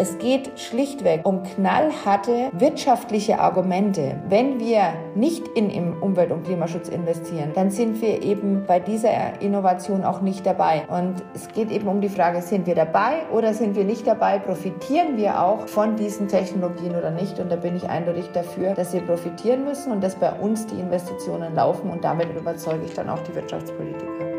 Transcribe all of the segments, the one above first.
Es geht schlichtweg um knallharte wirtschaftliche Argumente. Wenn wir nicht in Umwelt- und Klimaschutz investieren, dann sind wir eben bei dieser Innovation auch nicht dabei. Und es geht eben um die Frage, sind wir dabei oder sind wir nicht dabei? Profitieren wir auch von diesen Technologien oder nicht? Und da bin ich eindeutig dafür, dass wir profitieren müssen und dass bei uns die Investitionen laufen und damit überzeuge ich dann auch die Wirtschaftspolitiker.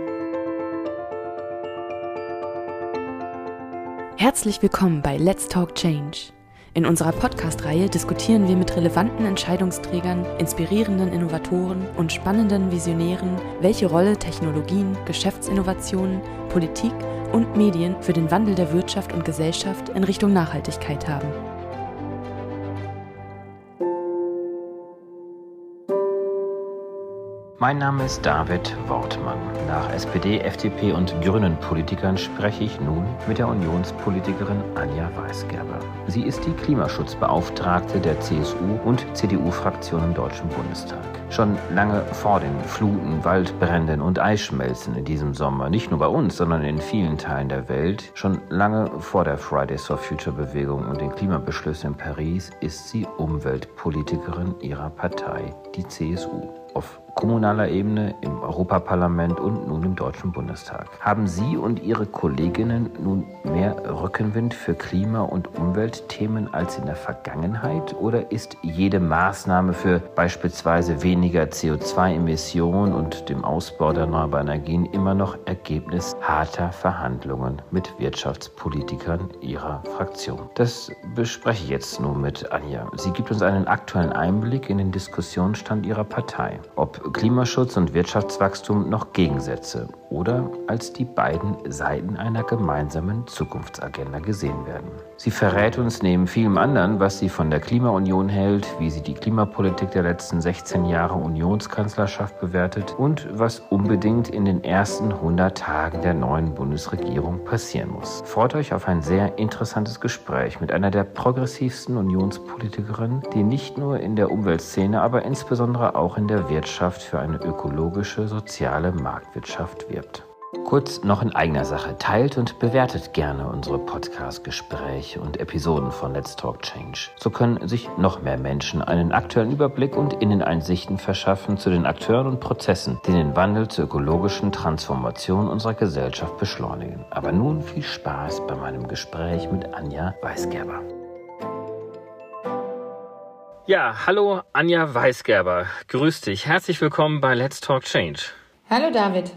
Herzlich willkommen bei Let's Talk Change. In unserer Podcast-Reihe diskutieren wir mit relevanten Entscheidungsträgern, inspirierenden Innovatoren und spannenden Visionären, welche Rolle Technologien, Geschäftsinnovationen, Politik und Medien für den Wandel der Wirtschaft und Gesellschaft in Richtung Nachhaltigkeit haben. Mein Name ist David Wortmann. Nach SPD, FDP und Grünen-Politikern spreche ich nun mit der Unionspolitikerin Anja Weisgerber. Sie ist die Klimaschutzbeauftragte der CSU und CDU-Fraktion im Deutschen Bundestag. Schon lange vor den Fluten, Waldbränden und Eisschmelzen in diesem Sommer, nicht nur bei uns, sondern in vielen Teilen der Welt, schon lange vor der Fridays for Future Bewegung und den Klimabeschlüssen in Paris, ist sie Umweltpolitikerin ihrer Partei, die CSU. Auf kommunaler Ebene, im Europaparlament und nun im Deutschen Bundestag. Haben Sie und Ihre Kolleginnen nun mehr Rückenwind für Klima- und Umweltthemen als in der Vergangenheit? Oder ist jede Maßnahme für beispielsweise weniger CO2-Emissionen und dem Ausbau der erneuerbaren Energien immer noch Ergebnis harter Verhandlungen mit Wirtschaftspolitikern Ihrer Fraktion? Das bespreche ich jetzt nun mit Anja. Sie gibt uns einen aktuellen Einblick in den Diskussionsstand Ihrer Partei. Ob Klimaschutz und Wirtschaftswachstum noch Gegensätze oder als die beiden Seiten einer gemeinsamen Zukunftsagenda gesehen werden. Sie verrät uns neben vielem anderen, was sie von der Klimaunion hält, wie sie die Klimapolitik der letzten 16 Jahre Unionskanzlerschaft bewertet und was unbedingt in den ersten 100 Tagen der neuen Bundesregierung passieren muss. Freut euch auf ein sehr interessantes Gespräch mit einer der progressivsten Unionspolitikerinnen, die nicht nur in der Umweltszene, aber insbesondere auch in der Wirtschaft für eine ökologische, soziale Marktwirtschaft wirbt. Kurz noch in eigener Sache. Teilt und bewertet gerne unsere Podcast-Gespräche und Episoden von Let's Talk Change. So können sich noch mehr Menschen einen aktuellen Überblick und Inneneinsichten verschaffen zu den Akteuren und Prozessen, die den Wandel zur ökologischen Transformation unserer Gesellschaft beschleunigen. Aber nun viel Spaß bei meinem Gespräch mit Anja Weisgerber. Ja, hallo Anja Weisgerber. Grüß dich. Herzlich willkommen bei Let's Talk Change. Hallo David.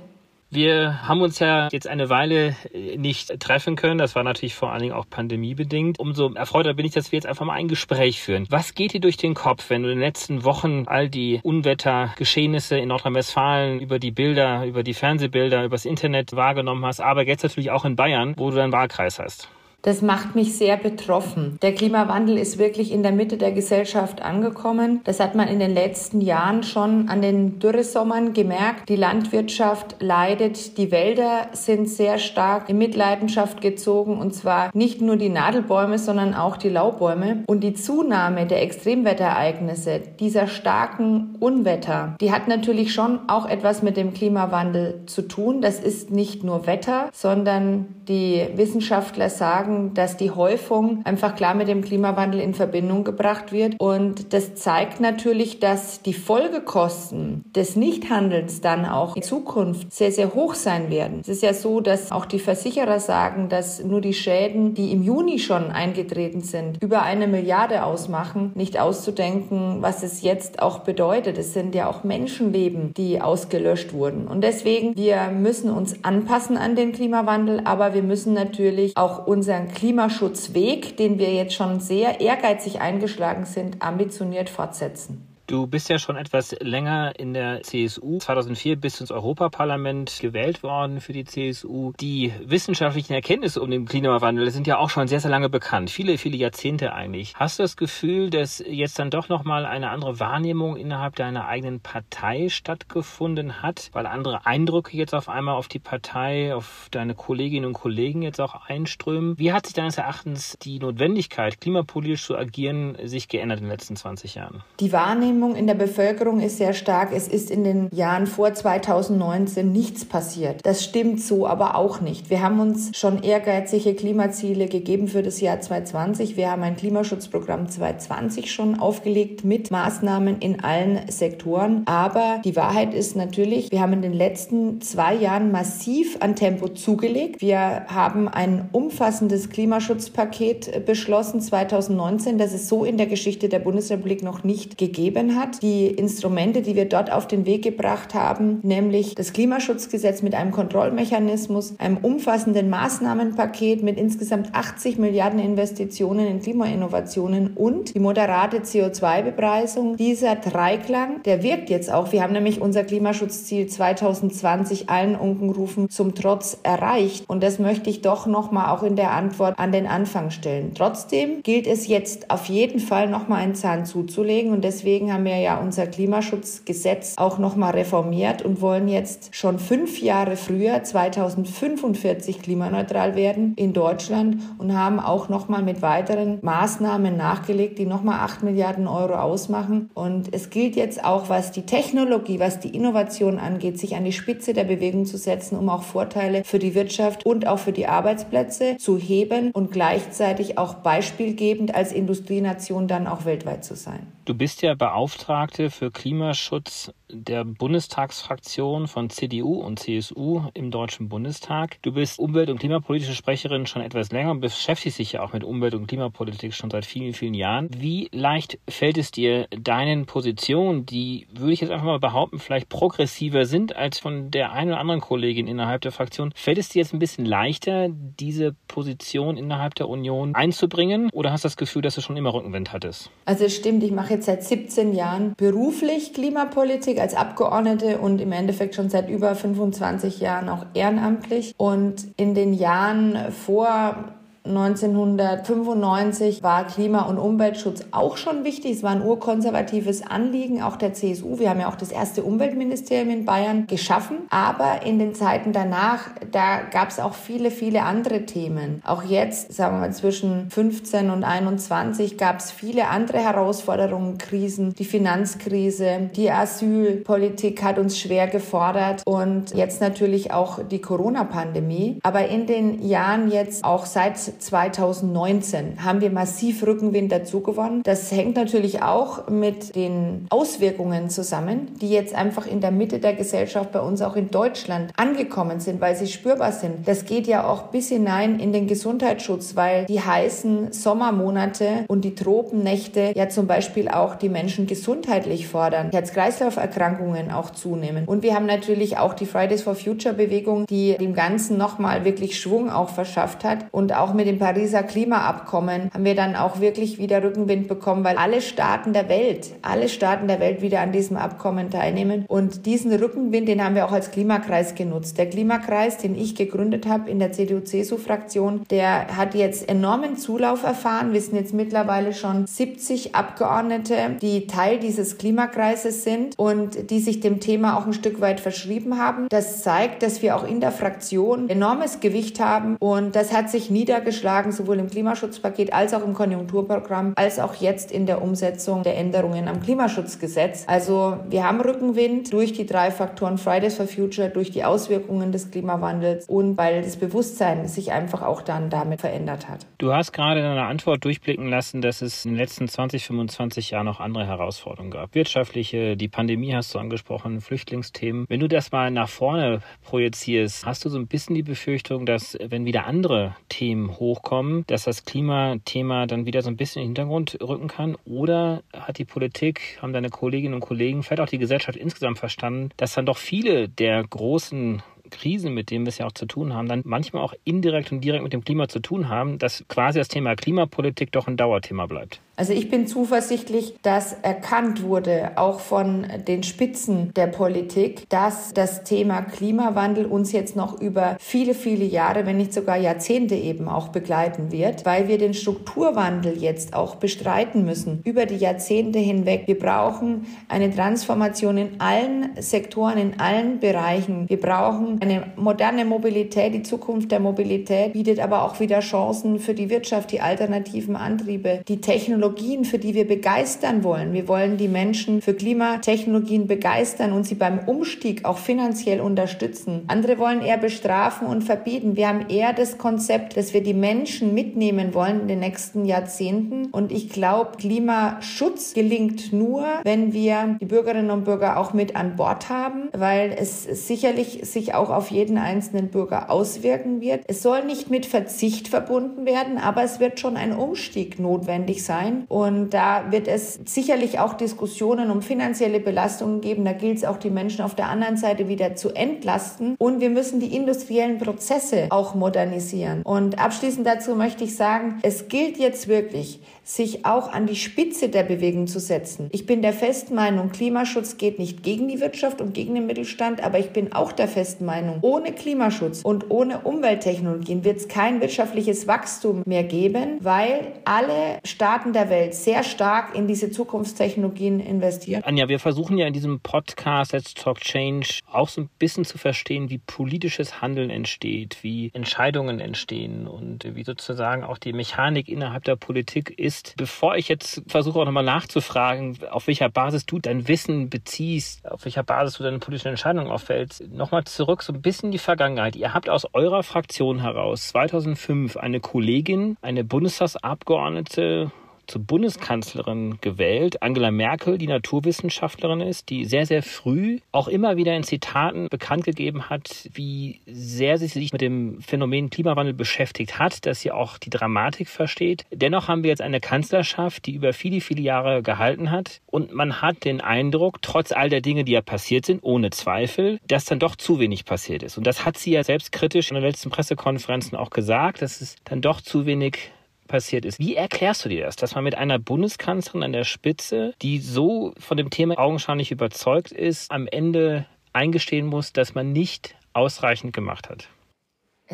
Wir haben uns ja jetzt eine Weile äh, nicht treffen können. Das war natürlich vor allen Dingen auch pandemiebedingt. Umso erfreuter bin ich, dass wir jetzt einfach mal ein Gespräch führen. Was geht dir durch den Kopf, wenn du in den letzten Wochen all die Unwettergeschehnisse in Nordrhein-Westfalen über die Bilder, über die Fernsehbilder, übers Internet wahrgenommen hast, aber jetzt natürlich auch in Bayern, wo du deinen Wahlkreis hast? Das macht mich sehr betroffen. Der Klimawandel ist wirklich in der Mitte der Gesellschaft angekommen. Das hat man in den letzten Jahren schon an den Dürresommern gemerkt. Die Landwirtschaft leidet, die Wälder sind sehr stark in Mitleidenschaft gezogen und zwar nicht nur die Nadelbäume, sondern auch die Laubbäume. Und die Zunahme der Extremwetterereignisse, dieser starken Unwetter, die hat natürlich schon auch etwas mit dem Klimawandel zu tun. Das ist nicht nur Wetter, sondern die Wissenschaftler sagen, sagen, dass die Häufung einfach klar mit dem Klimawandel in Verbindung gebracht wird. Und das zeigt natürlich, dass die Folgekosten des Nichthandelns dann auch in Zukunft sehr, sehr hoch sein werden. Es ist ja so, dass auch die Versicherer sagen, dass nur die Schäden, die im Juni schon eingetreten sind, über eine Milliarde ausmachen. Nicht auszudenken, was es jetzt auch bedeutet. Es sind ja auch Menschenleben, die ausgelöscht wurden. Und deswegen, wir müssen uns anpassen an den Klimawandel, aber wir müssen natürlich auch unseren unseren Klimaschutzweg, den wir jetzt schon sehr ehrgeizig eingeschlagen sind, ambitioniert fortsetzen. Du bist ja schon etwas länger in der CSU. 2004 bist du ins Europaparlament gewählt worden für die CSU. Die wissenschaftlichen Erkenntnisse um den Klimawandel sind ja auch schon sehr, sehr lange bekannt. Viele, viele Jahrzehnte eigentlich. Hast du das Gefühl, dass jetzt dann doch nochmal eine andere Wahrnehmung innerhalb deiner eigenen Partei stattgefunden hat? Weil andere Eindrücke jetzt auf einmal auf die Partei, auf deine Kolleginnen und Kollegen jetzt auch einströmen. Wie hat sich deines Erachtens die Notwendigkeit, klimapolitisch zu agieren, sich geändert in den letzten 20 Jahren? Die Wahrnehmung Wahrnehmung in der Bevölkerung ist sehr stark, es ist in den Jahren vor 2019 nichts passiert. Das stimmt so aber auch nicht. Wir haben uns schon ehrgeizige Klimaziele gegeben für das Jahr 2020. Wir haben ein Klimaschutzprogramm 2020 schon aufgelegt mit Maßnahmen in allen Sektoren. Aber die Wahrheit ist natürlich, wir haben in den letzten zwei Jahren massiv an Tempo zugelegt. Wir haben ein umfassendes Klimaschutzpaket beschlossen 2019, das es so in der Geschichte der Bundesrepublik noch nicht gegeben hat. Die Instrumente, die wir dort auf den Weg gebracht haben, nämlich das Klimaschutzgesetz mit einem Kontrollmechanismus, einem umfassenden Maßnahmenpaket mit insgesamt 80 Milliarden Investitionen in Klimainnovationen und die moderate CO2-Bepreisung. Dieser Dreiklang, der wirkt jetzt auch. Wir haben nämlich unser Klimaschutzziel 2020 allen Unkenrufen zum Trotz erreicht. Und das möchte ich doch nochmal auch in der Antwort an den Anfang stellen. Trotzdem gilt es jetzt auf jeden Fall nochmal einen Zahn zuzulegen. Und deswegen haben wir ja unser Klimaschutzgesetz auch nochmal reformiert und wollen jetzt schon fünf Jahre früher, 2045, klimaneutral werden in Deutschland und haben auch nochmal mit weiteren Maßnahmen nachgelegt, die nochmal acht Milliarden Euro ausmachen. Und es gilt jetzt auch, was die Technologie, was die Innovation angeht, sich an die Spitze der Bewegung zu setzen, um auch Vorteile für die Wirtschaft und auch für die Arbeitsplätze zu heben und gleichzeitig auch beispielgebend als Industrienation dann auch weltweit zu sein. Du bist ja Beauftragte für Klimaschutz der Bundestagsfraktion von CDU und CSU im Deutschen Bundestag. Du bist Umwelt- und klimapolitische Sprecherin schon etwas länger und beschäftigst dich ja auch mit Umwelt- und Klimapolitik schon seit vielen, vielen Jahren. Wie leicht fällt es dir, deinen Positionen, die, würde ich jetzt einfach mal behaupten, vielleicht progressiver sind als von der einen oder anderen Kollegin innerhalb der Fraktion, fällt es dir jetzt ein bisschen leichter, diese Position innerhalb der Union einzubringen? Oder hast du das Gefühl, dass du schon immer Rückenwind hattest? Also es stimmt, ich mache jetzt seit 17 Jahren beruflich Klimapolitik als Abgeordnete und im Endeffekt schon seit über 25 Jahren auch ehrenamtlich. Und in den Jahren vor 1995 war Klima- und Umweltschutz auch schon wichtig. Es war ein urkonservatives Anliegen, auch der CSU. Wir haben ja auch das erste Umweltministerium in Bayern geschaffen. Aber in den Zeiten danach, da gab es auch viele, viele andere Themen. Auch jetzt, sagen wir mal, zwischen 15 und 21 gab es viele andere Herausforderungen, Krisen. Die Finanzkrise, die Asylpolitik hat uns schwer gefordert und jetzt natürlich auch die Corona-Pandemie. Aber in den Jahren jetzt auch seit 2019 haben wir massiv Rückenwind dazu gewonnen. Das hängt natürlich auch mit den Auswirkungen zusammen, die jetzt einfach in der Mitte der Gesellschaft bei uns auch in Deutschland angekommen sind, weil sie spürbar sind. Das geht ja auch bis hinein in den Gesundheitsschutz, weil die heißen Sommermonate und die Tropennächte ja zum Beispiel auch die Menschen gesundheitlich fordern, Herz-Kreislauf-Erkrankungen auch zunehmen. Und wir haben natürlich auch die Fridays for Future Bewegung, die dem Ganzen nochmal wirklich Schwung auch verschafft hat und auch mit mit dem Pariser Klimaabkommen haben wir dann auch wirklich wieder Rückenwind bekommen, weil alle Staaten der Welt, alle Staaten der Welt wieder an diesem Abkommen teilnehmen. Und diesen Rückenwind, den haben wir auch als Klimakreis genutzt. Der Klimakreis, den ich gegründet habe in der CDU-CSU-Fraktion, der hat jetzt enormen Zulauf erfahren. Wir sind jetzt mittlerweile schon 70 Abgeordnete, die Teil dieses Klimakreises sind und die sich dem Thema auch ein Stück weit verschrieben haben. Das zeigt, dass wir auch in der Fraktion enormes Gewicht haben und das hat sich niedergeschlagen geschlagen, sowohl im Klimaschutzpaket als auch im Konjunkturprogramm, als auch jetzt in der Umsetzung der Änderungen am Klimaschutzgesetz. Also wir haben Rückenwind durch die drei Faktoren Fridays for Future, durch die Auswirkungen des Klimawandels und weil das Bewusstsein sich einfach auch dann damit verändert hat. Du hast gerade in einer Antwort durchblicken lassen, dass es in den letzten 20, 25 Jahren noch andere Herausforderungen gab. Wirtschaftliche, die Pandemie hast du angesprochen, Flüchtlingsthemen. Wenn du das mal nach vorne projizierst, hast du so ein bisschen die Befürchtung, dass wenn wieder andere Themen hochkommen, dass das Klimathema dann wieder so ein bisschen in den Hintergrund rücken kann? Oder hat die Politik, haben deine Kolleginnen und Kollegen, vielleicht auch die Gesellschaft insgesamt verstanden, dass dann doch viele der großen Krisen, mit denen wir es ja auch zu tun haben, dann manchmal auch indirekt und direkt mit dem Klima zu tun haben, dass quasi das Thema Klimapolitik doch ein Dauerthema bleibt. Also ich bin zuversichtlich, dass erkannt wurde, auch von den Spitzen der Politik, dass das Thema Klimawandel uns jetzt noch über viele, viele Jahre, wenn nicht sogar Jahrzehnte eben auch begleiten wird, weil wir den Strukturwandel jetzt auch bestreiten müssen über die Jahrzehnte hinweg. Wir brauchen eine Transformation in allen Sektoren, in allen Bereichen. Wir brauchen eine moderne Mobilität. Die Zukunft der Mobilität bietet aber auch wieder Chancen für die Wirtschaft, die alternativen Antriebe, die Technologien, für die wir begeistern wollen. Wir wollen die Menschen für Klimatechnologien begeistern und sie beim Umstieg auch finanziell unterstützen. Andere wollen eher bestrafen und verbieten. Wir haben eher das Konzept, dass wir die Menschen mitnehmen wollen in den nächsten Jahrzehnten. Und ich glaube, Klimaschutz gelingt nur, wenn wir die Bürgerinnen und Bürger auch mit an Bord haben, weil es sicherlich sich auch auf jeden einzelnen Bürger auswirken wird. Es soll nicht mit Verzicht verbunden werden, aber es wird schon ein Umstieg notwendig sein. Und da wird es sicherlich auch Diskussionen um finanzielle Belastungen geben. Da gilt es auch, die Menschen auf der anderen Seite wieder zu entlasten. Und wir müssen die industriellen Prozesse auch modernisieren. Und abschließend dazu möchte ich sagen, es gilt jetzt wirklich, sich auch an die Spitze der Bewegung zu setzen. Ich bin der festen Meinung, Klimaschutz geht nicht gegen die Wirtschaft und gegen den Mittelstand, aber ich bin auch der festen Meinung, ohne Klimaschutz und ohne Umwelttechnologien wird es kein wirtschaftliches Wachstum mehr geben, weil alle Staaten der Welt sehr stark in diese Zukunftstechnologien investieren. Anja, wir versuchen ja in diesem Podcast Let's Talk Change auch so ein bisschen zu verstehen, wie politisches Handeln entsteht, wie Entscheidungen entstehen und wie sozusagen auch die Mechanik innerhalb der Politik ist ist, bevor ich jetzt versuche auch nochmal nachzufragen, auf welcher Basis du dein Wissen beziehst, auf welcher Basis du deine politischen Entscheidungen auffällst, nochmal zurück so ein bisschen die Vergangenheit. Ihr habt aus eurer Fraktion heraus 2005 eine Kollegin, eine Bundestagsabgeordnete zur Bundeskanzlerin gewählt. Angela Merkel, die Naturwissenschaftlerin ist, die sehr, sehr früh auch immer wieder in Zitaten bekannt gegeben hat, wie sehr sie sich mit dem Phänomen Klimawandel beschäftigt hat, dass sie auch die Dramatik versteht. Dennoch haben wir jetzt eine Kanzlerschaft, die über viele, viele Jahre gehalten hat. Und man hat den Eindruck, trotz all der Dinge, die ja passiert sind, ohne Zweifel, dass dann doch zu wenig passiert ist. Und das hat sie ja selbstkritisch in den letzten Pressekonferenzen auch gesagt, dass es dann doch zu wenig passiert ist. Wie erklärst du dir das, dass man mit einer Bundeskanzlerin an der Spitze, die so von dem Thema augenscheinlich überzeugt ist, am Ende eingestehen muss, dass man nicht ausreichend gemacht hat?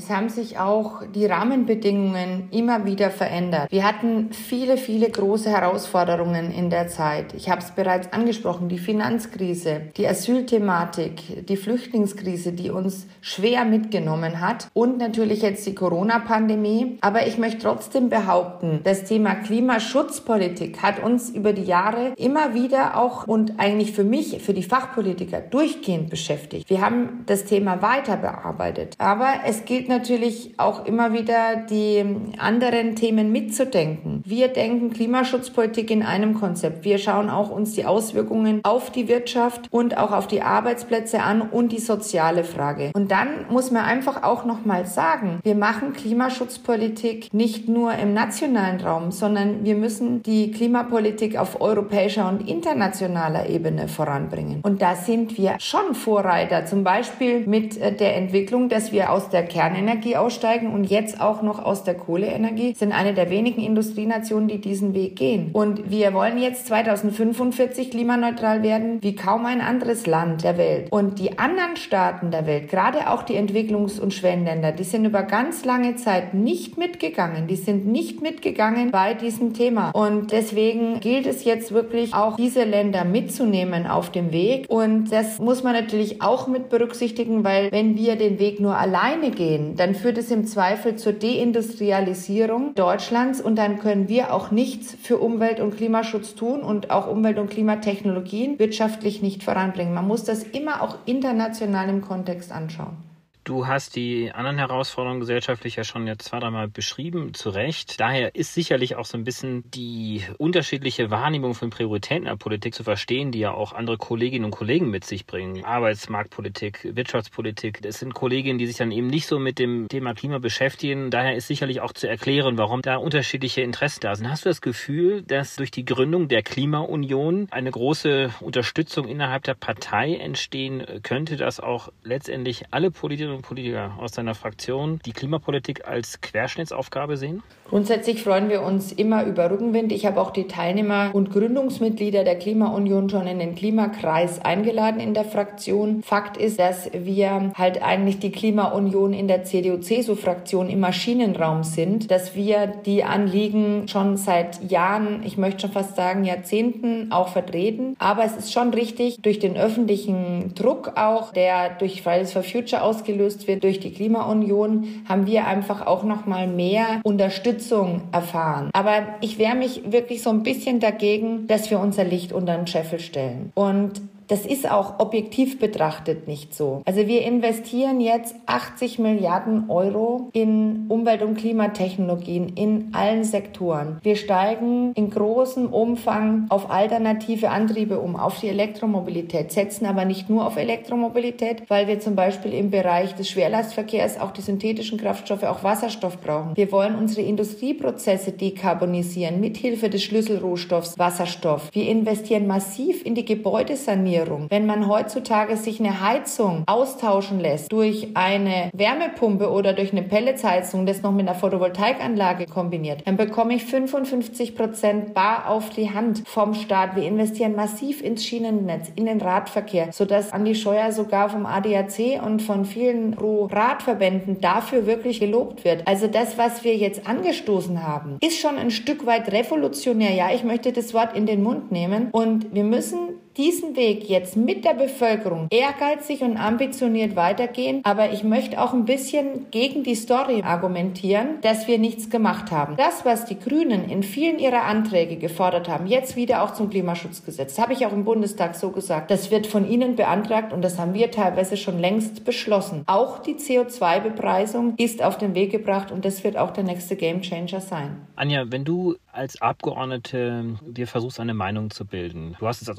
Es haben sich auch die Rahmenbedingungen immer wieder verändert. Wir hatten viele, viele große Herausforderungen in der Zeit. Ich habe es bereits angesprochen, die Finanzkrise, die Asylthematik, die Flüchtlingskrise, die uns schwer mitgenommen hat und natürlich jetzt die Corona-Pandemie. Aber ich möchte trotzdem behaupten, das Thema Klimaschutzpolitik hat uns über die Jahre immer wieder auch und eigentlich für mich, für die Fachpolitiker durchgehend beschäftigt. Wir haben das Thema weiter bearbeitet. Aber es gilt natürlich auch immer wieder die anderen Themen mitzudenken. Wir denken Klimaschutzpolitik in einem Konzept. Wir schauen auch uns die Auswirkungen auf die Wirtschaft und auch auf die Arbeitsplätze an und die soziale Frage. Und dann muss man einfach auch noch mal sagen, wir machen Klimaschutzpolitik nicht nur im nationalen Raum, sondern wir müssen die Klimapolitik auf europäischer und internationaler Ebene voranbringen. Und da sind wir schon Vorreiter, zum Beispiel mit äh, der Entwicklung, dass wir aus der Kernenergie Kernenergie aussteigen und jetzt auch noch aus der Kohleenergie, sind eine der wenigen Industrienationen, die diesen Weg gehen. Und wir wollen jetzt 2045 klimaneutral werden, wie kaum ein anderes Land der Welt. Und die anderen Staaten der Welt, gerade auch die Entwicklungs- und Schwellenländer, die sind über ganz lange Zeit nicht mitgegangen. Die sind nicht mitgegangen bei diesem Thema. Und deswegen gilt es jetzt wirklich auch diese Länder mitzunehmen auf dem Weg. Und das muss man natürlich auch mit berücksichtigen, weil wenn wir den Weg nur alleine gehen, dann führt es im Zweifel zur Deindustrialisierung Deutschlands und dann können wir auch nichts für Umwelt- und Klimaschutz tun und auch Umwelt- und Klimatechnologien wirtschaftlich nicht voranbringen. Man muss das immer auch international im Kontext anschauen. Du hast die anderen Herausforderungen gesellschaftlich ja schon jetzt zwei, dreimal beschrieben, zu Recht. Daher ist sicherlich auch so ein bisschen die unterschiedliche Wahrnehmung von Prioritäten der Politik zu verstehen, die ja auch andere Kolleginnen und Kollegen mit sich bringen. Arbeitsmarktpolitik, Wirtschaftspolitik. Das sind Kolleginnen, die sich dann eben nicht so mit dem Thema Klima beschäftigen. Daher ist sicherlich auch zu erklären, warum da unterschiedliche Interessen da sind. Hast du das Gefühl, dass durch die Gründung der Klimaunion eine große Unterstützung innerhalb der Partei entstehen könnte, dass auch letztendlich alle Politiker Politikerinnen und Politiker aus deiner Fraktion die Klimapolitik als Querschnittsaufgabe sehen? Grundsätzlich freuen wir uns immer über Rückenwind. Ich habe auch die Teilnehmer und Gründungsmitglieder der Klimaunion schon in den Klimakreis eingeladen in der Fraktion. Fakt ist, dass wir halt eigentlich die Klimaunion in der CDU-CSU-Fraktion im Maschinenraum sind, dass wir die Anliegen schon seit Jahren, ich möchte schon fast sagen Jahrzehnten auch vertreten. Aber es ist schon richtig, durch den öffentlichen Druck auch, der durch Fridays for Future ausgelöst wird, durch die Klimaunion, haben wir einfach auch noch mal mehr Unterstützung erfahren. Aber ich wehre mich wirklich so ein bisschen dagegen, dass wir unser Licht unter den Scheffel stellen. Und das ist auch objektiv betrachtet nicht so. Also wir investieren jetzt 80 Milliarden Euro in Umwelt- und Klimatechnologien in allen Sektoren. Wir steigen in großem Umfang auf alternative Antriebe um, auf die Elektromobilität, setzen aber nicht nur auf Elektromobilität, weil wir zum Beispiel im Bereich des Schwerlastverkehrs auch die synthetischen Kraftstoffe, auch Wasserstoff brauchen. Wir wollen unsere Industrieprozesse dekarbonisieren mit Hilfe des Schlüsselrohstoffs Wasserstoff. Wir investieren massiv in die Gebäudesanierung Erneuerung. Wenn man heutzutage sich eine Heizung austauschen lässt durch eine Wärmepumpe oder durch eine Pelletsheizung, das noch mit einer Photovoltaikanlage kombiniert, dann bekomme ich 55 Prozent bar auf die Hand vom Staat. Wir investieren massiv ins Schienennetz, in den Radverkehr, sodass Andi Scheuer sogar vom ADAC und von vielen Pro-Radverbänden dafür wirklich gelobt wird. Also das, was wir jetzt angestoßen haben, ist schon ein Stück weit revolutionär. Ja, ich möchte das Wort in den Mund nehmen und wir müssen diesen Weg jetzt mit der Bevölkerung ehrgeizig und ambitioniert weitergehen. Aber ich möchte auch ein bisschen gegen die Story argumentieren, dass wir nichts gemacht haben. Das, was die Grünen in vielen ihrer Anträge gefordert haben, jetzt wieder auch zum Klimaschutzgesetz, habe ich auch im Bundestag so gesagt, das wird von Ihnen beantragt und das haben wir teilweise schon längst beschlossen. Auch die CO2-Bepreisung ist auf den Weg gebracht und das wird auch der nächste Gamechanger sein. Anja, wenn du als Abgeordnete dir versuchst, eine Meinung zu bilden, du hast es als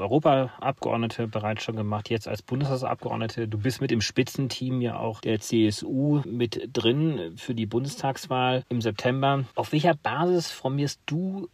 Europaabgeordnete bereits schon gemacht, jetzt als Bundestagsabgeordnete, du bist mit im Spitzenteam ja auch der CSU mit drin für die Bundestagswahl im September. Auf welcher Basis formierst du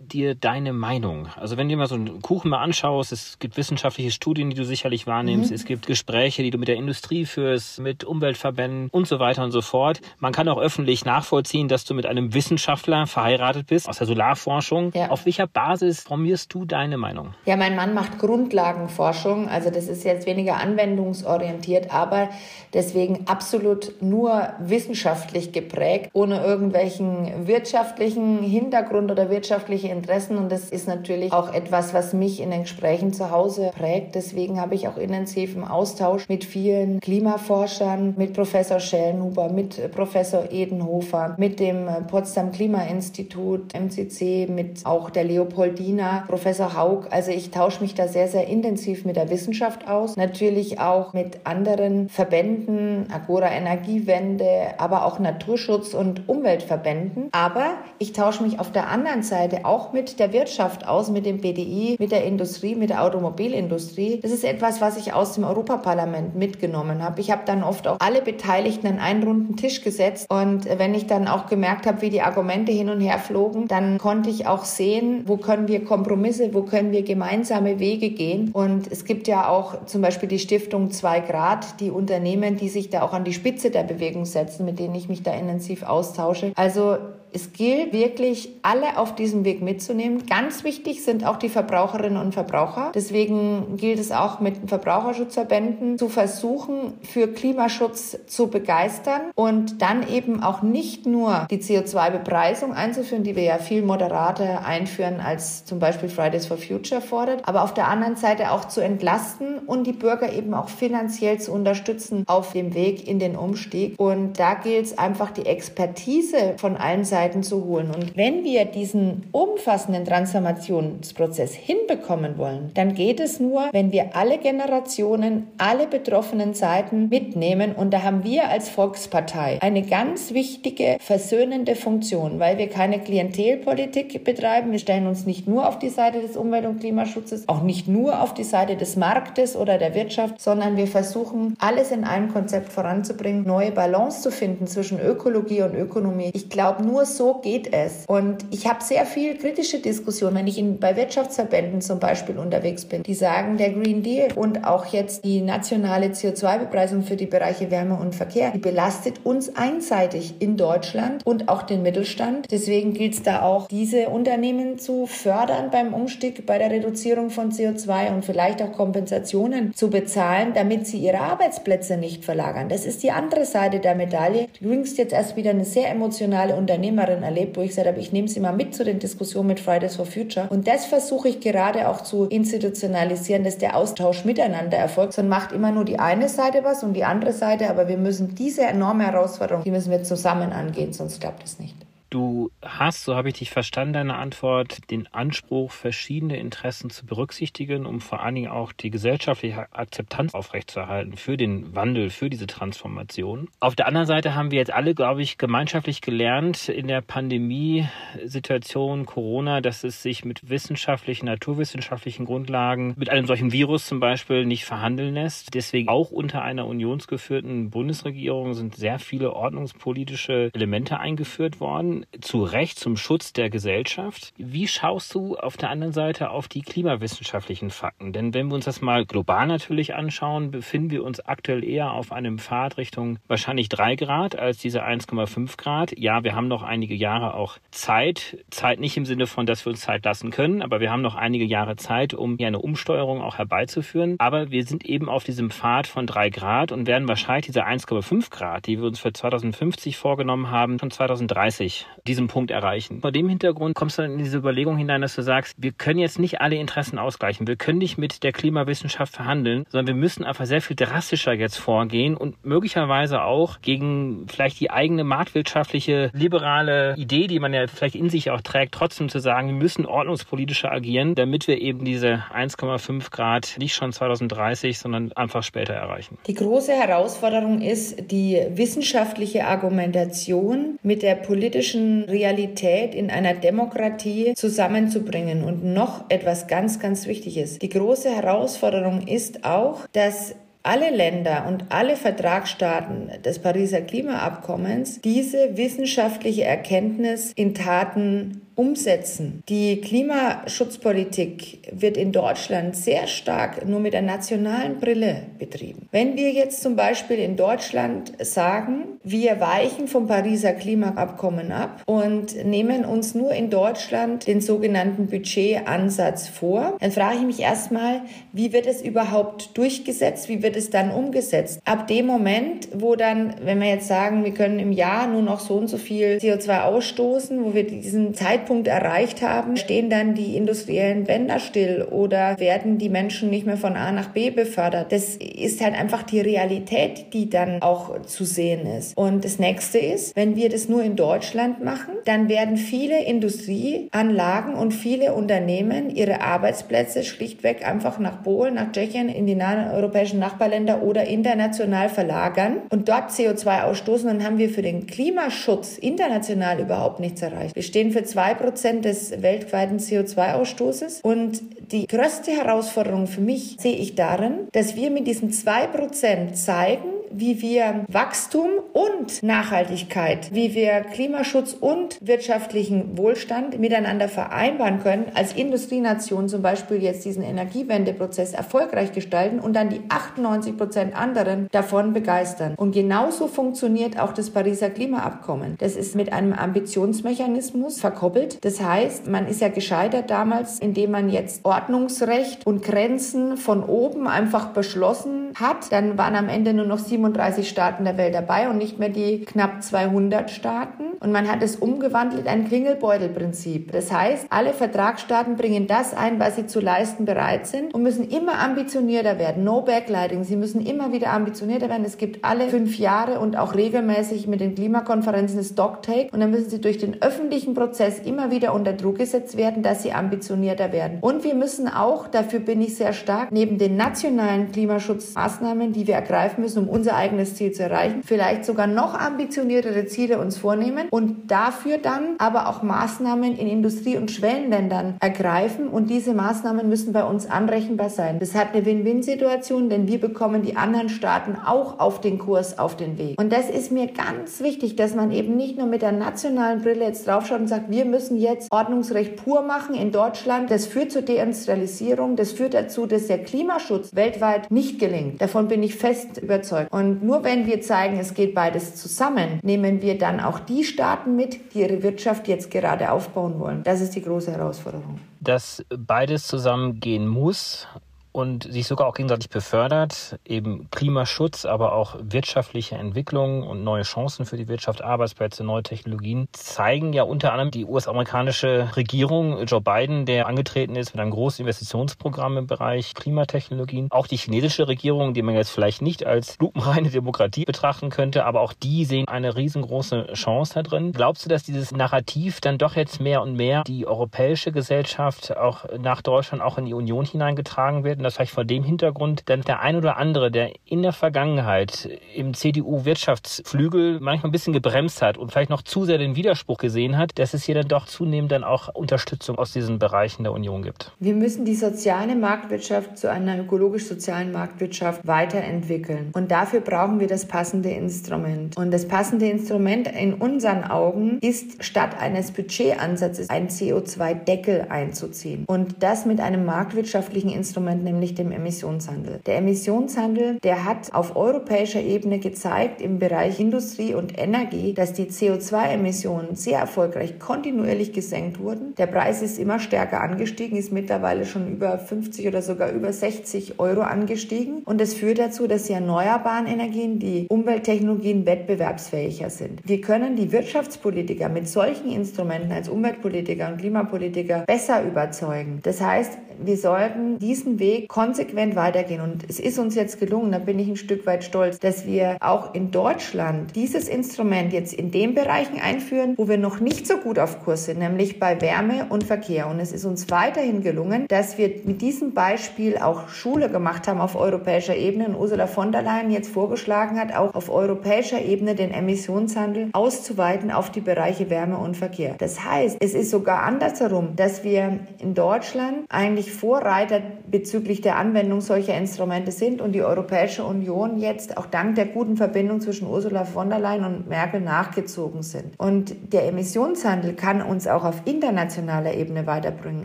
dir deine Meinung? Also wenn du dir mal so einen Kuchen mal anschaust, es gibt wissenschaftliche Studien, die du sicherlich wahrnimmst, mhm. es gibt Gespräche, die du mit der Industrie führst, mit Umweltverbänden und so weiter und so fort. Man kann auch öffentlich nachvollziehen, dass du mit einem Wissenschaftler verheiratet bist aus der Solarforschung. Ja. Auf welcher Basis formierst du deine Meinung? Ja, mein Mann macht Grundlagenforschung, also das ist jetzt weniger anwendungsorientiert, aber deswegen absolut nur wissenschaftlich geprägt, ohne irgendwelchen wirtschaftlichen Hintergrund oder wirtschaftliche Interessen. Und das ist natürlich auch etwas, was mich in den Gesprächen zu Hause prägt. Deswegen habe ich auch intensiven Austausch mit vielen Klimaforschern, mit Professor Schellenhuber, mit Professor Edenhofer, mit dem Potsdam Klimainstitut, MCC, mit auch der Leopoldina, Professor Haug. Also ich tausche mich da sehr, sehr intensiv mit der Wissenschaft aus. Natürlich auch mit anderen Verbänden, Agora Energiewende, aber auch Naturschutz- und Umweltverbänden. Aber ich tausche mich auf der anderen Seite auch auch mit der Wirtschaft aus, mit dem BDI, mit der Industrie, mit der Automobilindustrie. Das ist etwas, was ich aus dem Europaparlament mitgenommen habe. Ich habe dann oft auch alle Beteiligten an einen runden Tisch gesetzt und wenn ich dann auch gemerkt habe, wie die Argumente hin und her flogen, dann konnte ich auch sehen, wo können wir Kompromisse, wo können wir gemeinsame Wege gehen. Und es gibt ja auch zum Beispiel die Stiftung 2 Grad, die Unternehmen, die sich da auch an die Spitze der Bewegung setzen, mit denen ich mich da intensiv austausche. Also es gilt wirklich, alle auf diesem Weg mitzunehmen. Ganz wichtig sind auch die Verbraucherinnen und Verbraucher. Deswegen gilt es auch mit Verbraucherschutzverbänden zu versuchen, für Klimaschutz zu begeistern und dann eben auch nicht nur die CO2-Bepreisung einzuführen, die wir ja viel moderater einführen, als zum Beispiel Fridays for Future fordert, aber auf der anderen Seite auch zu entlasten und die Bürger eben auch finanziell zu unterstützen auf dem Weg in den Umstieg. Und da gilt es einfach, die Expertise von allen Seiten Seiten zu holen. Und wenn wir diesen umfassenden Transformationsprozess hinbekommen wollen, dann geht es nur, wenn wir alle Generationen, alle betroffenen Seiten mitnehmen. Und da haben wir als Volkspartei eine ganz wichtige versöhnende Funktion, weil wir keine Klientelpolitik betreiben. Wir stellen uns nicht nur auf die Seite des Umwelt- und Klimaschutzes, auch nicht nur auf die Seite des Marktes oder der Wirtschaft, sondern wir versuchen, alles in einem Konzept voranzubringen, neue Balance zu finden zwischen Ökologie und Ökonomie. Ich glaube, nur so geht es. Und ich habe sehr viel kritische Diskussionen, wenn ich in, bei Wirtschaftsverbänden zum Beispiel unterwegs bin, die sagen, der Green Deal und auch jetzt die nationale CO2-Bepreisung für die Bereiche Wärme und Verkehr, die belastet uns einseitig in Deutschland und auch den Mittelstand. Deswegen gilt es da auch, diese Unternehmen zu fördern beim Umstieg, bei der Reduzierung von CO2 und vielleicht auch Kompensationen zu bezahlen, damit sie ihre Arbeitsplätze nicht verlagern. Das ist die andere Seite der Medaille. Jüngst jetzt erst wieder eine sehr emotionale Unternehmerin erlebt, wo ich gesagt habe, ich nehme sie mal mit zu den Diskussionen mit Fridays for Future. Und das versuche ich gerade auch zu institutionalisieren, dass der Austausch miteinander erfolgt. Sonst macht immer nur die eine Seite was und die andere Seite, aber wir müssen diese enorme Herausforderung, die müssen wir zusammen angehen, sonst klappt es nicht. Du hast, so habe ich dich verstanden, deine Antwort, den Anspruch, verschiedene Interessen zu berücksichtigen, um vor allen Dingen auch die gesellschaftliche Akzeptanz aufrechtzuerhalten für den Wandel, für diese Transformation. Auf der anderen Seite haben wir jetzt alle, glaube ich, gemeinschaftlich gelernt in der Pandemiesituation Corona, dass es sich mit wissenschaftlichen, naturwissenschaftlichen Grundlagen, mit einem solchen Virus zum Beispiel, nicht verhandeln lässt. Deswegen auch unter einer unionsgeführten Bundesregierung sind sehr viele ordnungspolitische Elemente eingeführt worden zu Recht zum Schutz der Gesellschaft. Wie schaust du auf der anderen Seite auf die klimawissenschaftlichen Fakten? Denn wenn wir uns das mal global natürlich anschauen, befinden wir uns aktuell eher auf einem Pfad Richtung wahrscheinlich drei Grad als diese 1,5 Grad. Ja, wir haben noch einige Jahre auch Zeit. Zeit nicht im Sinne von, dass wir uns Zeit lassen können, aber wir haben noch einige Jahre Zeit, um hier eine Umsteuerung auch herbeizuführen. Aber wir sind eben auf diesem Pfad von drei Grad und werden wahrscheinlich diese 1,5 Grad, die wir uns für 2050 vorgenommen haben, schon 2030 diesen Punkt erreichen. Vor dem Hintergrund kommst du dann in diese Überlegung hinein, dass du sagst, wir können jetzt nicht alle Interessen ausgleichen. Wir können nicht mit der Klimawissenschaft verhandeln, sondern wir müssen einfach sehr viel drastischer jetzt vorgehen und möglicherweise auch gegen vielleicht die eigene marktwirtschaftliche liberale Idee, die man ja vielleicht in sich auch trägt, trotzdem zu sagen, wir müssen ordnungspolitischer agieren, damit wir eben diese 1,5 Grad nicht schon 2030, sondern einfach später erreichen. Die große Herausforderung ist die wissenschaftliche Argumentation mit der politischen politischen Realität in einer Demokratie zusammenzubringen. Und noch etwas ganz, ganz Wichtiges. Die große Herausforderung ist auch, dass alle Länder und alle Vertragsstaaten des Pariser Klimaabkommens diese wissenschaftliche Erkenntnis in Taten umsetzen. Die Klimaschutzpolitik wird in Deutschland sehr stark nur mit der nationalen Brille betrieben. Wenn wir jetzt zum Beispiel in Deutschland sagen, wir weichen vom Pariser Klimaabkommen ab und nehmen uns nur in Deutschland den sogenannten Budgetansatz vor, dann frage ich mich erstmal, wie wird es überhaupt durchgesetzt? Wie wird es dann umgesetzt? Ab dem Moment, wo dann, wenn wir jetzt sagen, wir können im Jahr nur noch so und so viel CO2 ausstoßen, wo wir diesen Zeitpunkt Zeitpunkt erreicht haben, stehen dann die industriellen Bänder still oder werden die Menschen nicht mehr von A nach B befördert. Das ist halt einfach die Realität, die dann auch zu sehen ist. Und das nächste ist, wenn wir das nur in Deutschland machen, dann werden viele Industrieanlagen und viele Unternehmen ihre Arbeitsplätze schlichtweg einfach nach Polen, nach Tschechien, in die nahen europäischen Nachbarländer oder international verlagern und dort CO2 ausstoßen. Dann haben wir für den Klimaschutz international überhaupt nichts erreicht. Wir stehen für zwei Prozent des weltweiten CO2-Ausstoßes. Und die größte Herausforderung für mich sehe ich darin, dass wir mit diesen zwei Prozent zeigen, wie wir Wachstum und Nachhaltigkeit, wie wir Klimaschutz und wirtschaftlichen Wohlstand miteinander vereinbaren können, als Industrienation zum Beispiel jetzt diesen Energiewendeprozess erfolgreich gestalten und dann die 98 Prozent anderen davon begeistern. Und genauso funktioniert auch das Pariser Klimaabkommen. Das ist mit einem Ambitionsmechanismus verkoppelt. Das heißt, man ist ja gescheitert damals, indem man jetzt Ordnungsrecht und Grenzen von oben einfach beschlossen hat. Dann waren am Ende nur noch 37 Staaten der Welt dabei und nicht mehr die knapp 200 Staaten. Und man hat es umgewandelt, ein Klingelbeutelprinzip. Das heißt, alle Vertragsstaaten bringen das ein, was sie zu leisten bereit sind und müssen immer ambitionierter werden. No backlighting. Sie müssen immer wieder ambitionierter werden. Es gibt alle fünf Jahre und auch regelmäßig mit den Klimakonferenzen das Stocktake. Und dann müssen sie durch den öffentlichen Prozess immer wieder unter Druck gesetzt werden, dass sie ambitionierter werden. Und wir müssen auch, dafür bin ich sehr stark, neben den nationalen Klimaschutzmaßnahmen, die wir ergreifen müssen, um unser eigenes Ziel zu erreichen, vielleicht sogar noch ambitioniertere Ziele uns vornehmen und dafür dann aber auch Maßnahmen in Industrie- und Schwellenländern ergreifen und diese Maßnahmen müssen bei uns anrechenbar sein. Das hat eine Win-Win-Situation, denn wir bekommen die anderen Staaten auch auf den Kurs, auf den Weg. Und das ist mir ganz wichtig, dass man eben nicht nur mit der nationalen Brille jetzt draufschaut und sagt, wir müssen jetzt Ordnungsrecht pur machen in Deutschland. Das führt zur Deindustrialisierung. Das führt dazu, dass der Klimaschutz weltweit nicht gelingt. Davon bin ich fest überzeugt. Und nur wenn wir zeigen, es geht beides zusammen, nehmen wir dann auch die Staaten mit, die ihre Wirtschaft jetzt gerade aufbauen wollen. Das ist die große Herausforderung. Dass beides zusammengehen muss, und sich sogar auch gegenseitig befördert. Eben Klimaschutz, aber auch wirtschaftliche Entwicklung und neue Chancen für die Wirtschaft, Arbeitsplätze, neue Technologien zeigen ja unter anderem die US-amerikanische Regierung, Joe Biden, der angetreten ist mit einem großen Investitionsprogramm im Bereich Klimatechnologien. Auch die chinesische Regierung, die man jetzt vielleicht nicht als lupenreine Demokratie betrachten könnte, aber auch die sehen eine riesengroße Chance da drin. Glaubst du, dass dieses Narrativ dann doch jetzt mehr und mehr die europäische Gesellschaft auch nach Deutschland, auch in die Union hineingetragen wird? Und das vielleicht vor dem Hintergrund, denn der ein oder andere, der in der Vergangenheit im CDU-Wirtschaftsflügel manchmal ein bisschen gebremst hat und vielleicht noch zu sehr den Widerspruch gesehen hat, dass es hier dann doch zunehmend dann auch Unterstützung aus diesen Bereichen der Union gibt. Wir müssen die soziale Marktwirtschaft zu einer ökologisch-sozialen Marktwirtschaft weiterentwickeln. Und dafür brauchen wir das passende Instrument. Und das passende Instrument in unseren Augen ist, statt eines Budgetansatzes ein CO2-Deckel einzuziehen. Und das mit einem marktwirtschaftlichen Instrument, nämlich dem Emissionshandel. Der Emissionshandel, der hat auf europäischer Ebene gezeigt im Bereich Industrie und Energie, dass die CO2-Emissionen sehr erfolgreich kontinuierlich gesenkt wurden. Der Preis ist immer stärker angestiegen, ist mittlerweile schon über 50 oder sogar über 60 Euro angestiegen. Und das führt dazu, dass die erneuerbaren Energien, die Umwelttechnologien wettbewerbsfähiger sind. Wir können die Wirtschaftspolitiker mit solchen Instrumenten als Umweltpolitiker und Klimapolitiker besser überzeugen. Das heißt, wir sollten diesen Weg konsequent weitergehen. Und es ist uns jetzt gelungen, da bin ich ein Stück weit stolz, dass wir auch in Deutschland dieses Instrument jetzt in den Bereichen einführen, wo wir noch nicht so gut auf Kurs sind, nämlich bei Wärme und Verkehr. Und es ist uns weiterhin gelungen, dass wir mit diesem Beispiel auch Schule gemacht haben auf europäischer Ebene. Und Ursula von der Leyen jetzt vorgeschlagen hat, auch auf europäischer Ebene den Emissionshandel auszuweiten auf die Bereiche Wärme und Verkehr. Das heißt, es ist sogar andersherum, dass wir in Deutschland eigentlich Vorreiter bezüglich der Anwendung solcher Instrumente sind und die Europäische Union jetzt auch dank der guten Verbindung zwischen Ursula von der Leyen und Merkel nachgezogen sind. Und der Emissionshandel kann uns auch auf internationaler Ebene weiterbringen.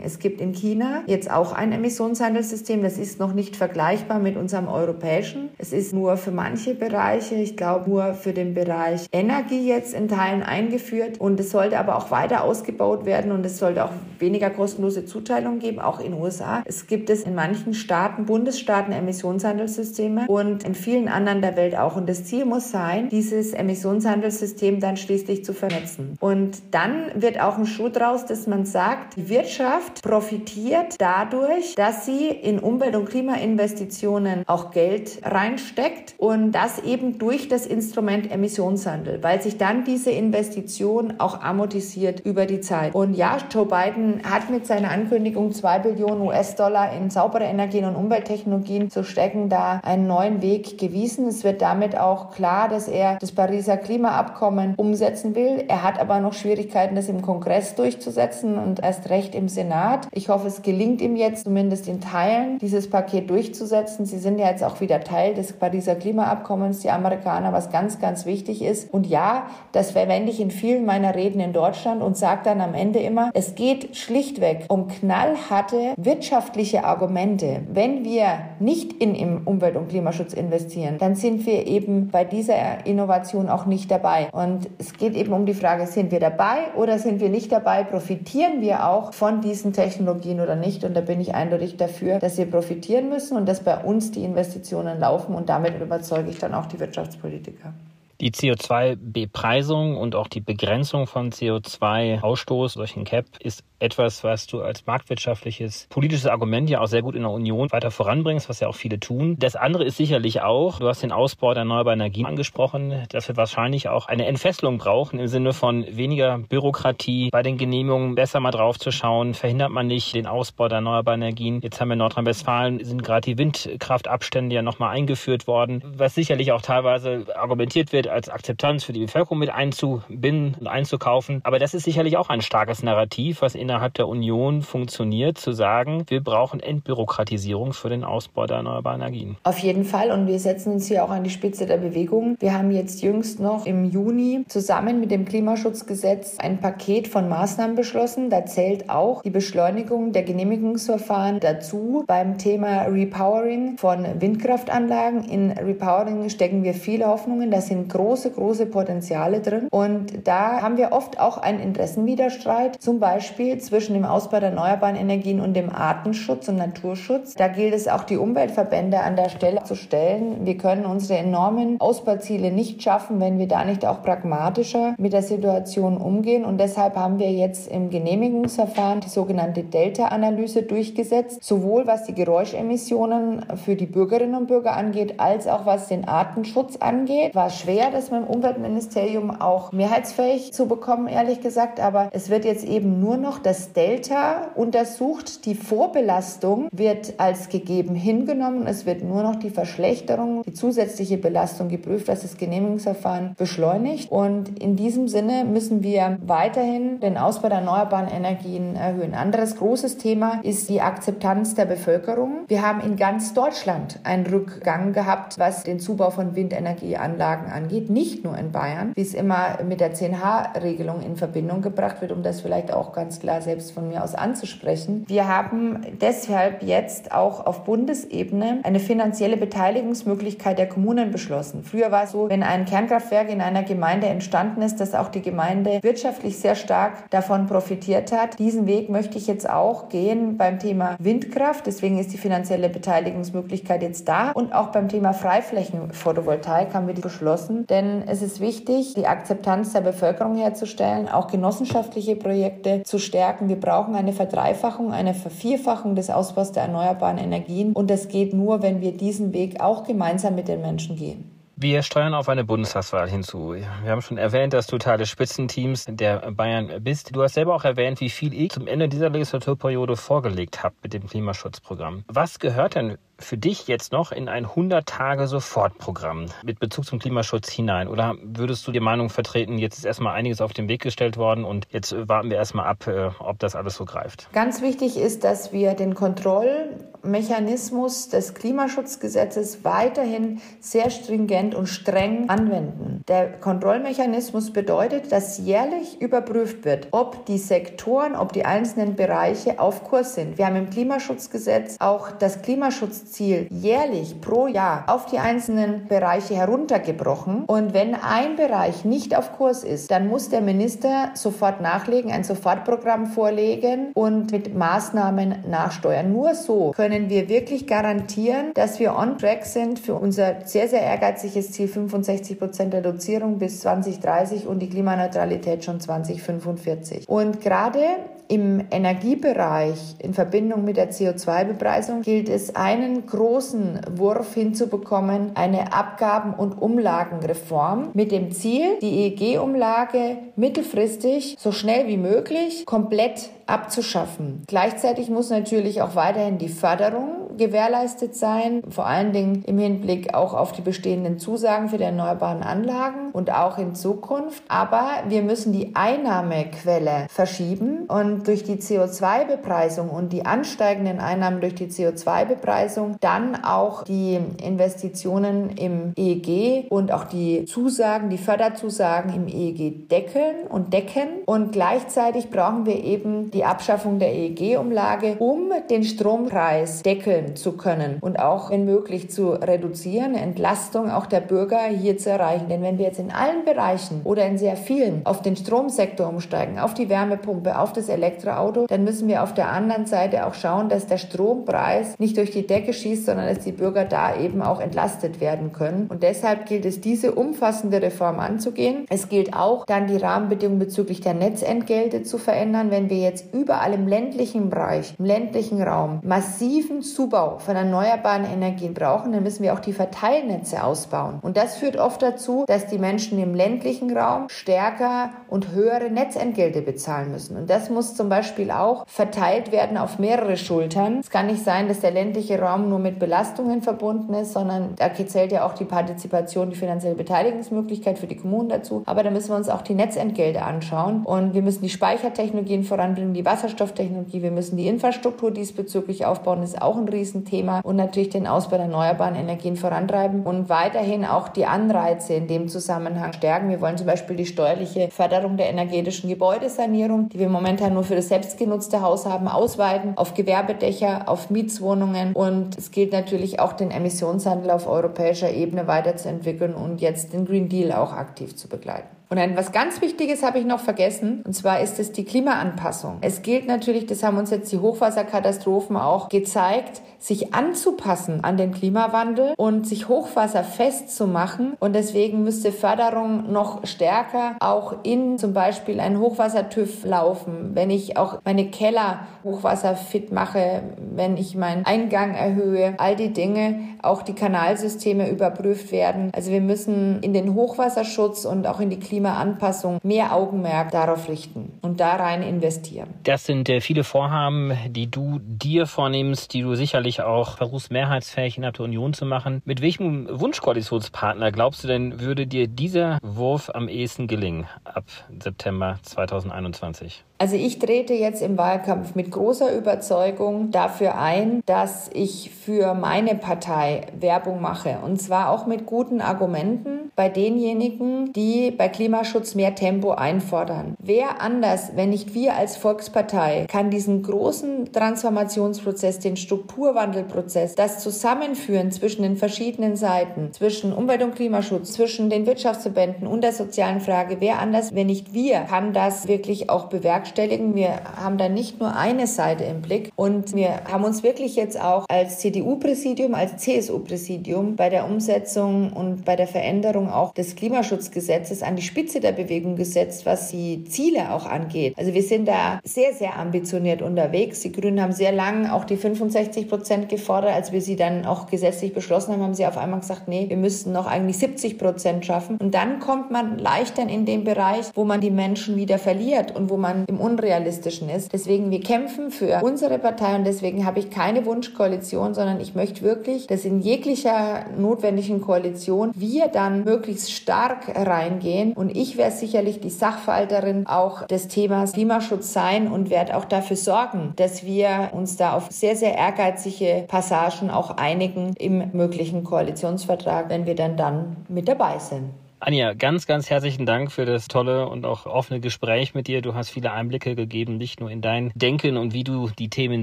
Es gibt in China jetzt auch ein Emissionshandelssystem, das ist noch nicht vergleichbar mit unserem europäischen. Es ist nur für manche Bereiche, ich glaube nur für den Bereich Energie jetzt in Teilen eingeführt und es sollte aber auch weiter ausgebaut werden und es sollte auch weniger kostenlose Zuteilungen geben, auch in den USA. Es gibt es in manchen Staaten, Bundesstaaten Emissionshandelssysteme und in vielen anderen der Welt auch. Und das Ziel muss sein, dieses Emissionshandelssystem dann schließlich zu vernetzen. Und dann wird auch ein Schuh draus, dass man sagt, die Wirtschaft profitiert dadurch, dass sie in Umwelt- und Klimainvestitionen auch Geld reinsteckt und das eben durch das Instrument Emissionshandel, weil sich dann diese Investition auch amortisiert über die Zeit. Und ja, Joe Biden hat mit seiner Ankündigung zwei Billionen US US-Dollar in saubere Energien und Umwelttechnologien zu stecken, da einen neuen Weg gewiesen. Es wird damit auch klar, dass er das Pariser Klimaabkommen umsetzen will. Er hat aber noch Schwierigkeiten, das im Kongress durchzusetzen und erst recht im Senat. Ich hoffe, es gelingt ihm jetzt zumindest in Teilen, dieses Paket durchzusetzen. Sie sind ja jetzt auch wieder Teil des Pariser Klimaabkommens, die Amerikaner, was ganz, ganz wichtig ist. Und ja, das verwende ich in vielen meiner Reden in Deutschland und sage dann am Ende immer, es geht schlichtweg um knallharte Wirtschaft wirtschaftliche Argumente, wenn wir nicht in im Umwelt- und Klimaschutz investieren, dann sind wir eben bei dieser Innovation auch nicht dabei. Und es geht eben um die Frage, sind wir dabei oder sind wir nicht dabei? Profitieren wir auch von diesen Technologien oder nicht? Und da bin ich eindeutig dafür, dass wir profitieren müssen und dass bei uns die Investitionen laufen und damit überzeuge ich dann auch die Wirtschaftspolitiker. Die CO2-Bepreisung und auch die Begrenzung von CO2-Ausstoß durch den CAP ist etwas, was du als marktwirtschaftliches politisches Argument ja auch sehr gut in der Union weiter voranbringst, was ja auch viele tun. Das andere ist sicherlich auch, du hast den Ausbau der erneuerbaren Energien angesprochen, dass wir wahrscheinlich auch eine Entfesselung brauchen im Sinne von weniger Bürokratie bei den Genehmigungen, besser mal drauf zu schauen, verhindert man nicht den Ausbau der erneuerbaren Energien. Jetzt haben wir in Nordrhein-Westfalen sind gerade die Windkraftabstände ja nochmal eingeführt worden, was sicherlich auch teilweise argumentiert wird, Geld als Akzeptanz für die Bevölkerung mit einzubinden und einzukaufen. Aber das ist sicherlich auch ein starkes Narrativ, was innerhalb der Union funktioniert, zu sagen, wir brauchen Entbürokratisierung für den Ausbau der erneuerbaren Energien. Auf jeden Fall. Und wir setzen uns hier auch an die Spitze der Bewegung. Wir haben jetzt jüngst noch im Juni zusammen mit dem Klimaschutzgesetz ein Paket von Maßnahmen beschlossen. Da zählt auch die Beschleunigung der Genehmigungsverfahren dazu beim Thema Repowering von Windkraftanlagen. In Repowering stecken wir viele Hoffnungen. Da sind große, große Potenziale drin. Und da haben wir oft auch einen Interessenwiderstreit, zum Beispiel zwischen dem Ausbau der erneuerbaren Energien und dem Artenschutz und Naturschutz. Da gilt es auch, die Umweltverbände an der Stelle zu stellen. Wir können unsere enormen Ausbauziele nicht schaffen, wenn wir da nicht auch pragmatischer mit der Situation umgehen. Und deshalb haben wir jetzt im Genehmigungsverfahren die sogenannte Delta-Analyse durchgesetzt, sowohl was die Geräuschemissionen für die Bürgerinnen und Bürger angeht, als auch was den Artenschutz angeht. War schwer, das mit dem Umweltministerium auch mehrheitsfähig zu bekommen, ehrlich gesagt. Aber es wird jetzt eben nur noch das Delta untersucht. Die Vorbelastung wird als gegeben hingenommen. Es wird nur noch die Verschlechterung, die zusätzliche Belastung geprüft, was das Genehmigungsverfahren beschleunigt. Und in diesem Sinne müssen wir weiterhin den Ausbau der erneuerbaren Energien erhöhen. Anderes großes Thema ist die Akzeptanz der Bevölkerung. Wir haben in ganz Deutschland einen Rückgang gehabt, was den Zubau von Windenergieanlagen angeht, nicht nur in Bayern, wie es immer mit der 10H-Regelung in Verbindung gebracht wird, um das vielleicht auch ganz klar selbst von mir aus anzusprechen. Wir haben deshalb jetzt auch auf Bundesebene eine finanzielle Beteiligungsmöglichkeit der Kommunen beschlossen. Früher war es so, wenn ein Kernkraftwerk in einer Gemeinde entstanden ist, dass auch die Gemeinde wirtschaftlich sehr stark davon profitiert hat. Diesen Weg möchte ich jetzt auch gehen beim Thema Windkraft. Deswegen ist die finanzielle Beteiligungsmöglichkeit jetzt da. Und auch beim Thema Freiflächenphotovoltaik haben wir beschlossen. Denn es ist wichtig, die Akzeptanz der Bevölkerung herzustellen, auch genossenschaftliche Projekte zu stärken. Wir brauchen eine Verdreifachung, eine Vervierfachung des Ausbaus der erneuerbaren Energien. Und das geht nur, wenn wir diesen Weg auch gemeinsam mit den Menschen gehen. Wir steuern auf eine Bundestagswahl hinzu. Wir haben schon erwähnt, dass du Teil des Spitzenteams der Bayern bist. Du hast selber auch erwähnt, wie viel ich zum Ende dieser Legislaturperiode vorgelegt habe mit dem Klimaschutzprogramm. Was gehört denn für dich jetzt noch in ein 100-Tage-Sofortprogramm mit Bezug zum Klimaschutz hinein? Oder würdest du die Meinung vertreten, jetzt ist erstmal einiges auf den Weg gestellt worden und jetzt warten wir erstmal ab, äh, ob das alles so greift? Ganz wichtig ist, dass wir den Kontrollmechanismus des Klimaschutzgesetzes weiterhin sehr stringent und streng anwenden. Der Kontrollmechanismus bedeutet, dass jährlich überprüft wird, ob die Sektoren, ob die einzelnen Bereiche auf Kurs sind. Wir haben im Klimaschutzgesetz auch das Klimaschutz Ziel jährlich pro Jahr auf die einzelnen Bereiche heruntergebrochen. Und wenn ein Bereich nicht auf Kurs ist, dann muss der Minister sofort nachlegen, ein Sofortprogramm vorlegen und mit Maßnahmen nachsteuern. Nur so können wir wirklich garantieren, dass wir on track sind für unser sehr, sehr ehrgeiziges Ziel 65 Prozent Reduzierung bis 2030 und die Klimaneutralität schon 2045. Und gerade im Energiebereich in Verbindung mit der CO2-Bepreisung gilt es, einen großen Wurf hinzubekommen, eine Abgaben- und Umlagenreform mit dem Ziel, die EEG-Umlage mittelfristig so schnell wie möglich komplett abzuschaffen. Gleichzeitig muss natürlich auch weiterhin die Förderung gewährleistet sein, vor allen Dingen im Hinblick auch auf die bestehenden Zusagen für die erneuerbaren Anlagen und auch in Zukunft. Aber wir müssen die Einnahmequelle verschieben und durch die CO2-Bepreisung und die ansteigenden Einnahmen durch die CO2-Bepreisung dann auch die Investitionen im EEG und auch die Zusagen, die Förderzusagen im EEG deckeln und decken. Und gleichzeitig brauchen wir eben die Abschaffung der EEG-Umlage, um den Strompreis deckeln zu können und auch, wenn möglich, zu reduzieren, Entlastung auch der Bürger hier zu erreichen. Denn wenn wir jetzt in allen Bereichen oder in sehr vielen auf den Stromsektor umsteigen, auf die Wärmepumpe, auf das Elektroauto, dann müssen wir auf der anderen Seite auch schauen, dass der Strompreis nicht durch die Decke schießt, sondern dass die Bürger da eben auch entlastet werden können. Und deshalb gilt es, diese umfassende Reform anzugehen. Es gilt auch, dann die Rahmenbedingungen bezüglich der Netzentgelte zu verändern. Wenn wir jetzt überall im ländlichen Bereich, im ländlichen Raum massiven Zubau von erneuerbaren Energien brauchen, dann müssen wir auch die Verteilnetze ausbauen. Und das führt oft dazu, dass die Menschen im ländlichen Raum stärker und höhere Netzentgelte bezahlen müssen. Und das muss zum Beispiel auch verteilt werden auf mehrere Schultern. Es kann nicht sein, dass der ländliche Raum nur mit Belastungen verbunden ist, sondern da zählt ja auch die Partizipation, die finanzielle Beteiligungsmöglichkeit für die Kommunen dazu. Aber da müssen wir uns auch die Netzentgelte anschauen. Und wir müssen die Speichertechnologien voranbringen, die Wasserstofftechnologie. Wir müssen die Infrastruktur diesbezüglich aufbauen. Ist auch ein Riesenthema. Und natürlich den Ausbau der erneuerbaren Energien vorantreiben und weiterhin auch die Anreize in dem Zusammenhang stärken. Wir wollen zum Beispiel die steuerliche Förderung der energetischen Gebäudesanierung, die wir momentan nur für das selbstgenutzte Haus haben, ausweiten auf Gewerbedächer, auf Mietswohnungen. Und es gilt natürlich auch den Emissionshandel auf europäischer Ebene weiterzuentwickeln und jetzt den Green Deal auch aktiv zu begleiten. Und etwas ganz Wichtiges habe ich noch vergessen, und zwar ist es die Klimaanpassung. Es gilt natürlich, das haben uns jetzt die Hochwasserkatastrophen auch gezeigt, sich anzupassen an den Klimawandel und sich Hochwasser festzumachen. Und deswegen müsste Förderung noch stärker auch in zum Beispiel einen Hochwassertüv laufen, wenn ich auch meine Keller hochwasserfit mache, wenn ich meinen Eingang erhöhe, all die Dinge, auch die Kanalsysteme überprüft werden. Also wir müssen in den Hochwasserschutz und auch in die Klimaanpassung mehr Augenmerk darauf richten und da rein investieren. Das sind äh, viele Vorhaben, die du dir vornimmst, die du sicherlich sicherlich auch versuchst, mehrheitsfähig innerhalb der Union zu machen. Mit welchem Wunschkoalitionspartner glaubst du denn, würde dir dieser Wurf am ehesten gelingen ab September 2021? Also ich trete jetzt im Wahlkampf mit großer Überzeugung dafür ein, dass ich für meine Partei Werbung mache. Und zwar auch mit guten Argumenten bei denjenigen, die bei Klimaschutz mehr Tempo einfordern. Wer anders, wenn nicht wir als Volkspartei, kann diesen großen Transformationsprozess, den Strukturwandelprozess, das Zusammenführen zwischen den verschiedenen Seiten, zwischen Umwelt- und Klimaschutz, zwischen den Wirtschaftsverbänden und der sozialen Frage, wer anders, wenn nicht wir, kann das wirklich auch bewerkstelligen. Wir haben da nicht nur eine Seite im Blick und wir haben uns wirklich jetzt auch als CDU-Präsidium, als CSU-Präsidium bei der Umsetzung und bei der Veränderung auch des Klimaschutzgesetzes an die Spitze der Bewegung gesetzt, was die Ziele auch angeht. Also wir sind da sehr, sehr ambitioniert unterwegs. Die Grünen haben sehr lange auch die 65 Prozent gefordert. Als wir sie dann auch gesetzlich beschlossen haben, haben sie auf einmal gesagt, nee, wir müssten noch eigentlich 70 Prozent schaffen. Und dann kommt man leichter in den Bereich, wo man die Menschen wieder verliert und wo man im Unrealistischen ist. Deswegen, wir kämpfen für unsere Partei und deswegen habe ich keine Wunschkoalition, sondern ich möchte wirklich, dass in jeglicher notwendigen Koalition wir dann möglichst stark reingehen und ich werde sicherlich die Sachverhalterin auch des Themas Klimaschutz sein und werde auch dafür sorgen, dass wir uns da auf sehr, sehr ehrgeizige Passagen auch einigen im möglichen Koalitionsvertrag, wenn wir dann dann mit dabei sind. Anja, ganz, ganz herzlichen Dank für das tolle und auch offene Gespräch mit dir. Du hast viele Einblicke gegeben, nicht nur in dein Denken und wie du die Themen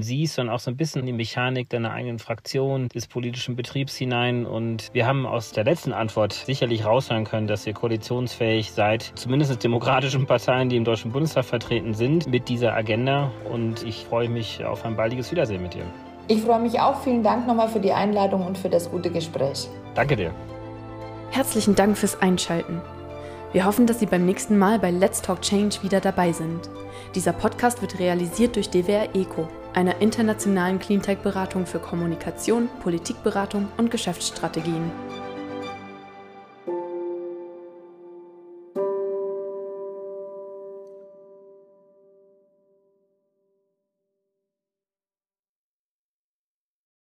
siehst, sondern auch so ein bisschen in die Mechanik deiner eigenen Fraktion, des politischen Betriebs hinein. Und wir haben aus der letzten Antwort sicherlich raushören können, dass ihr koalitionsfähig seid, zumindest demokratischen Parteien, die im Deutschen Bundestag vertreten sind, mit dieser Agenda. Und ich freue mich auf ein baldiges Wiedersehen mit dir. Ich freue mich auch. Vielen Dank nochmal für die Einladung und für das gute Gespräch. Danke dir. Herzlichen Dank fürs Einschalten. Wir hoffen, dass Sie beim nächsten Mal bei Let's Talk Change wieder dabei sind. Dieser Podcast wird realisiert durch DWR ECO, einer internationalen Cleantech-Beratung für Kommunikation, Politikberatung und Geschäftsstrategien.